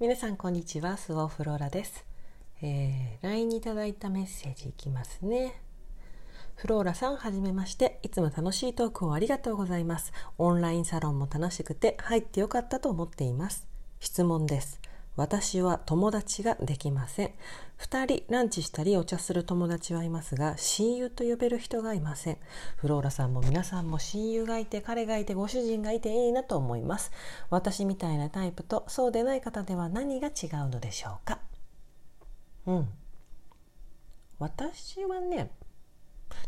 皆さんこんにちは。スオフローラです、えー、LINE にいただいたメッセージいきますね。フローラさんはじめまして。いつも楽しいトークをありがとうございます。オンラインサロンも楽しくて入ってよかったと思っています。質問です。私は友達ができません。2人ランチしたりお茶する友達はいますが親友と呼べる人がいません。フローラさんも皆さんも親友がいて彼がいてご主人がいていいなと思います。私みたいなタイプとそうでない方では何が違うのでしょうか？うん。私はね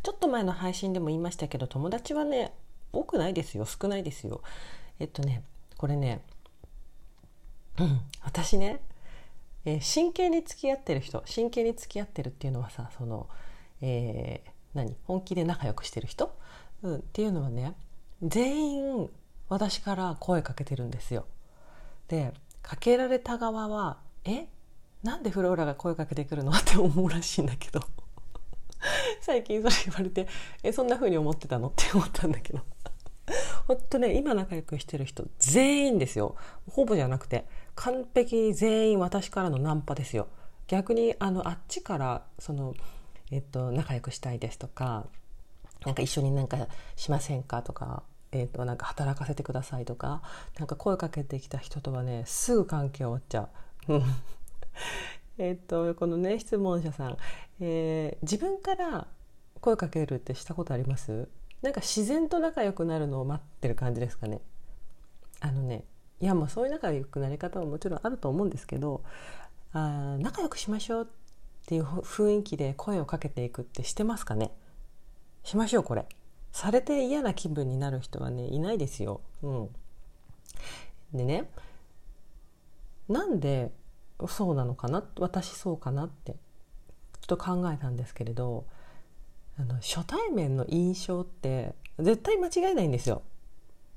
ちょっと前の配信でも言いましたけど友達はね多くないですよ。少ないですよ。えっとねこれねうん私ね、えー真剣に付き合ってる人真剣に付き合ってるっていうのはさその、えー何？本気で仲良くしてる人、うん、っていうのはね全員私から声かけてるんですよ。でかけられた側は「え？なんでフローラが声かけてくるの?」って思うらしいんだけど最近それ言われて「えそんな風に思ってたの?」って思ったんだけど。ほんとね今仲良くしてる人全員ですよ。ほぼじゃなくて完璧に全員私からのナンパですよ。逆にあのあっちからその、えっと、仲良くしたいですとかなんか一緒になんかしませんかとか、えっと、なんか働かせてくださいとかなんか声かけてきた人とはねすぐ関係を終わっちゃう。えっとこのね質問者さん、えー自分から声かけるってしたことあります？なんか自然と仲良くなるのを待ってる感じですかね。あのねいやもうそういう仲良くなり方ももちろんあると思うんですけどあ仲良くしましょうっていう雰囲気で声をかけていくってしてますかね。しましょうこれ。されて嫌な気分になる人はねいないですよ。うん。でねなんでそうなのかな私そうかなってちょっと考えたんですけれどあの初対面の印象って絶対間違いないんですよ。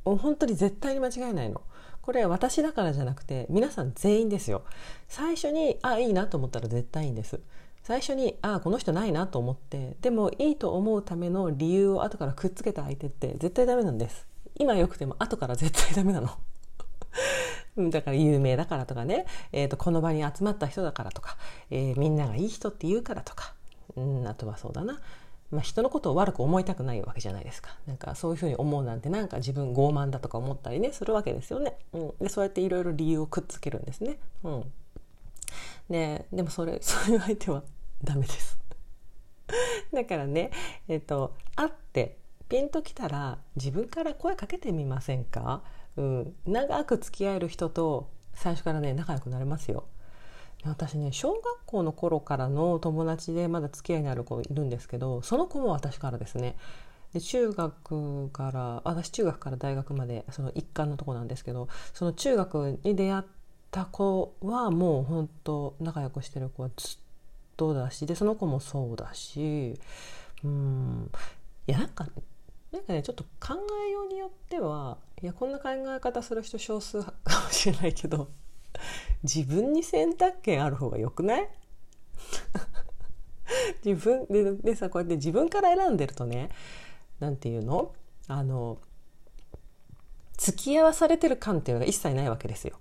本当に絶対に間違いないの。これ私だからじゃなくて皆さん全員ですよ。最初にあいいなと思ったら絶対いいんです。最初にあこの人ないなと思ってでもいいと思うための理由を後からくっつけた相手って絶対ダメなんです。今よくても後から絶対ダメなの。だから有名だからとかね、えー、とこの場に集まった人だからとか、えーみんながいい人って言うからとか、うん、あとはそうだな、まあ、人のことを悪く思いたくないわけじゃないですか。なんかそういうふうに思うなんてなんか自分傲慢だとか思ったりねするわけですよね、うん、でそうやっていろいろ理由をくっつけるんですね、うん、ででもそれ そういう相手はダメです。だからねえっ、と会ってピンときたら自分から声かけてみませんか、うん、長く付き合える人と最初からね仲良くなれますよ。私ね小学校の頃からの友達でまだ付き合いのある子いるんですけどその子も私からですね。で中学から私中学から大学までその一貫のとこなんですけどその中学に出会った子はもう本当仲良くしてる子はずっとだしでその子もそうだしうん。いやなんかなんかねちょっと考えようによってはいやこんな考え方する人少数かもしれないけど。自分に選択権ある方がよくない？自分ででさこうやって自分から選んでるとねなんていうの？あの付き合わされてる感っていうのが一切ないわけですよ。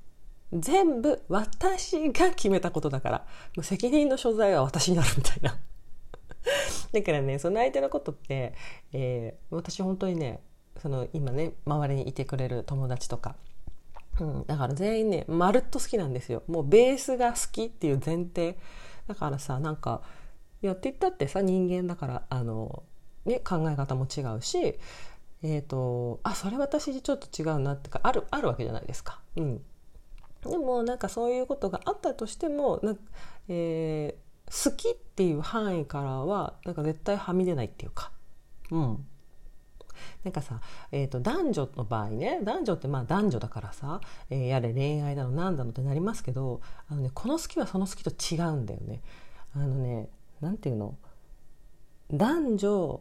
全部私が決めたことだからもう責任の所在は私になるみたいな。だからねその相手のことって、えー私本当にねその今ね周りにいてくれる友達とかうん、だから全員ねまるっと好きなんですよもうベースが好きっていう前提だからさなんかやって言ったってさ人間だからあの、ね、考え方も違うしえっ、とあそれ私ちょっと違うなってかあるあるわけじゃないですか。うん、でもなんかそういうことがあったとしてもな、えー好きっていう範囲からはなんか絶対はみ出ないっていうか。うん、なんかさ、えー、と男女の場合ね男女ってまあ男女だからさ、えーやれ恋愛だのなんだのってなりますけどあの、ね、この好きはその好きと違うんだよね。あのねなんていうの？男女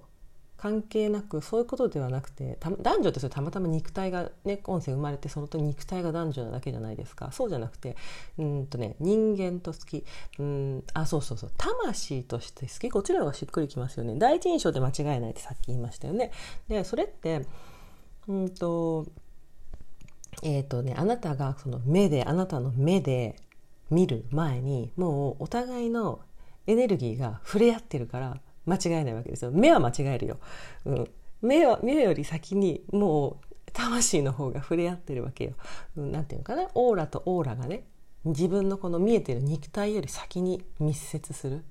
関係なくそういうことではなくてた男女ってそれたまたま肉体がね今世生まれてそのと肉体が男女なだけじゃないですか。そうじゃなくてうんとね人間と好き。うんあそうそうそう。魂として好き。こっちの方がしっくりきますよね。第一印象で間違いないってさっき言いましたよね。でそれってうんとえっ、とねあなたがその目であなたの目で見る前にもうお互いのエネルギーが触れ合ってるから間違えないわけですよ。目は間違えるよ、うん、目は目より先にもう魂の方が触れ合ってるわけよ。なんていうのかな？オーラとオーラがね自分のこの見えてる肉体より先に密接する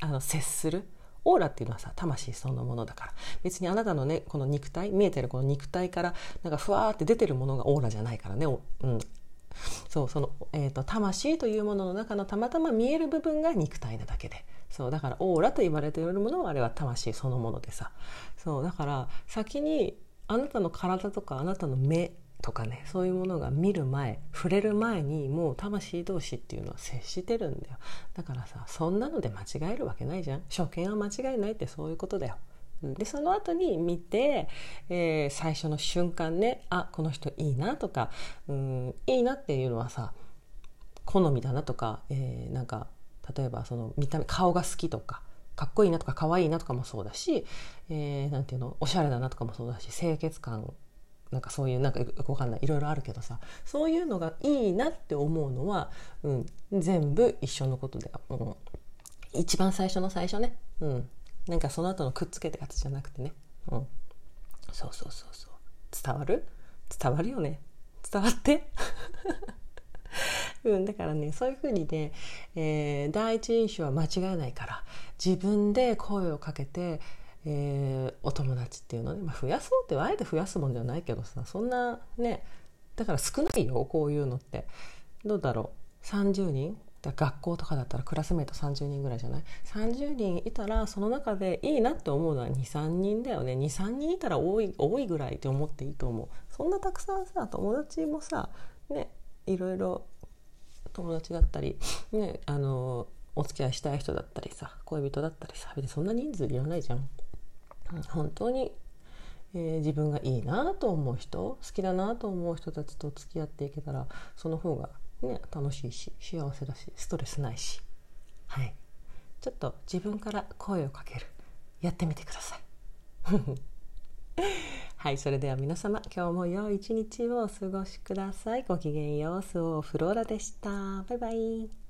あの接する。オーラっていうのはさ魂そのものだから。別にあなたのねこの肉体見えてるこの肉体からなんかふわーって出てるものがオーラじゃないからね、うん、そうその、えーと、魂というものの中のたまたま見える部分が肉体なだけで。そうだからオーラと言われているものはあれは魂そのものでさ。そうだから先にあなたの体とかあなたの目とかねそういうものが見る前触れる前にもう魂同士っていうのは接してるんだよ。だからさそんなので間違えるわけないじゃん。初見は間違いないってそういうことだよ。でその後に見て、えー、最初の瞬間ねあこの人いいなとかうんいいなっていうのはさ好みだなとか、えー、なんか例えばその見た目顔が好きとかかっこいいなとか可愛いなとかもそうだし、えー、なんていうのおしゃれだなとかもそうだし清潔感なんかそういうなんかよくわかんないいろいろあるけどさそういうのがいいなって思うのは、うん、全部一緒のことだよ、うん、一番最初の最初ね、うん、なんかその後のくっつけたやつじゃなくてね、うん、そうそうそうそう。伝わる？伝わるよね。伝わって？うん、だからねそういうふうにね、えー、第一印象は間違えないから自分で声をかけて、えー、お友達っていうのね、まあ、増やそうってあえて増やすもんじゃないけどさそんなねだから少ないよこういうのって。どうだろう？30人？学校とかだったらクラスメート30人ぐらいじゃない？30人いたらその中でいいなって思うのは23人だよね。23人いたら多い多いぐらいって思っていいと思う。そんなたくさんさ友達もさねいろいろ友達だったり、ね、あのお付き合いしたい人だったりさ恋人だったりさ別にそんな人数いらないじゃん。本当に、えー、自分がいいなと思う人好きだなと思う人たちと付き合っていけたらその方が、ね、楽しいし幸せだしストレスないし、はい、ちょっと自分から声をかけるやってみてください。はい、それでは皆様、今日も良い一日をお過ごしください。ごきげんよう、スオフローラでした。バイバイ。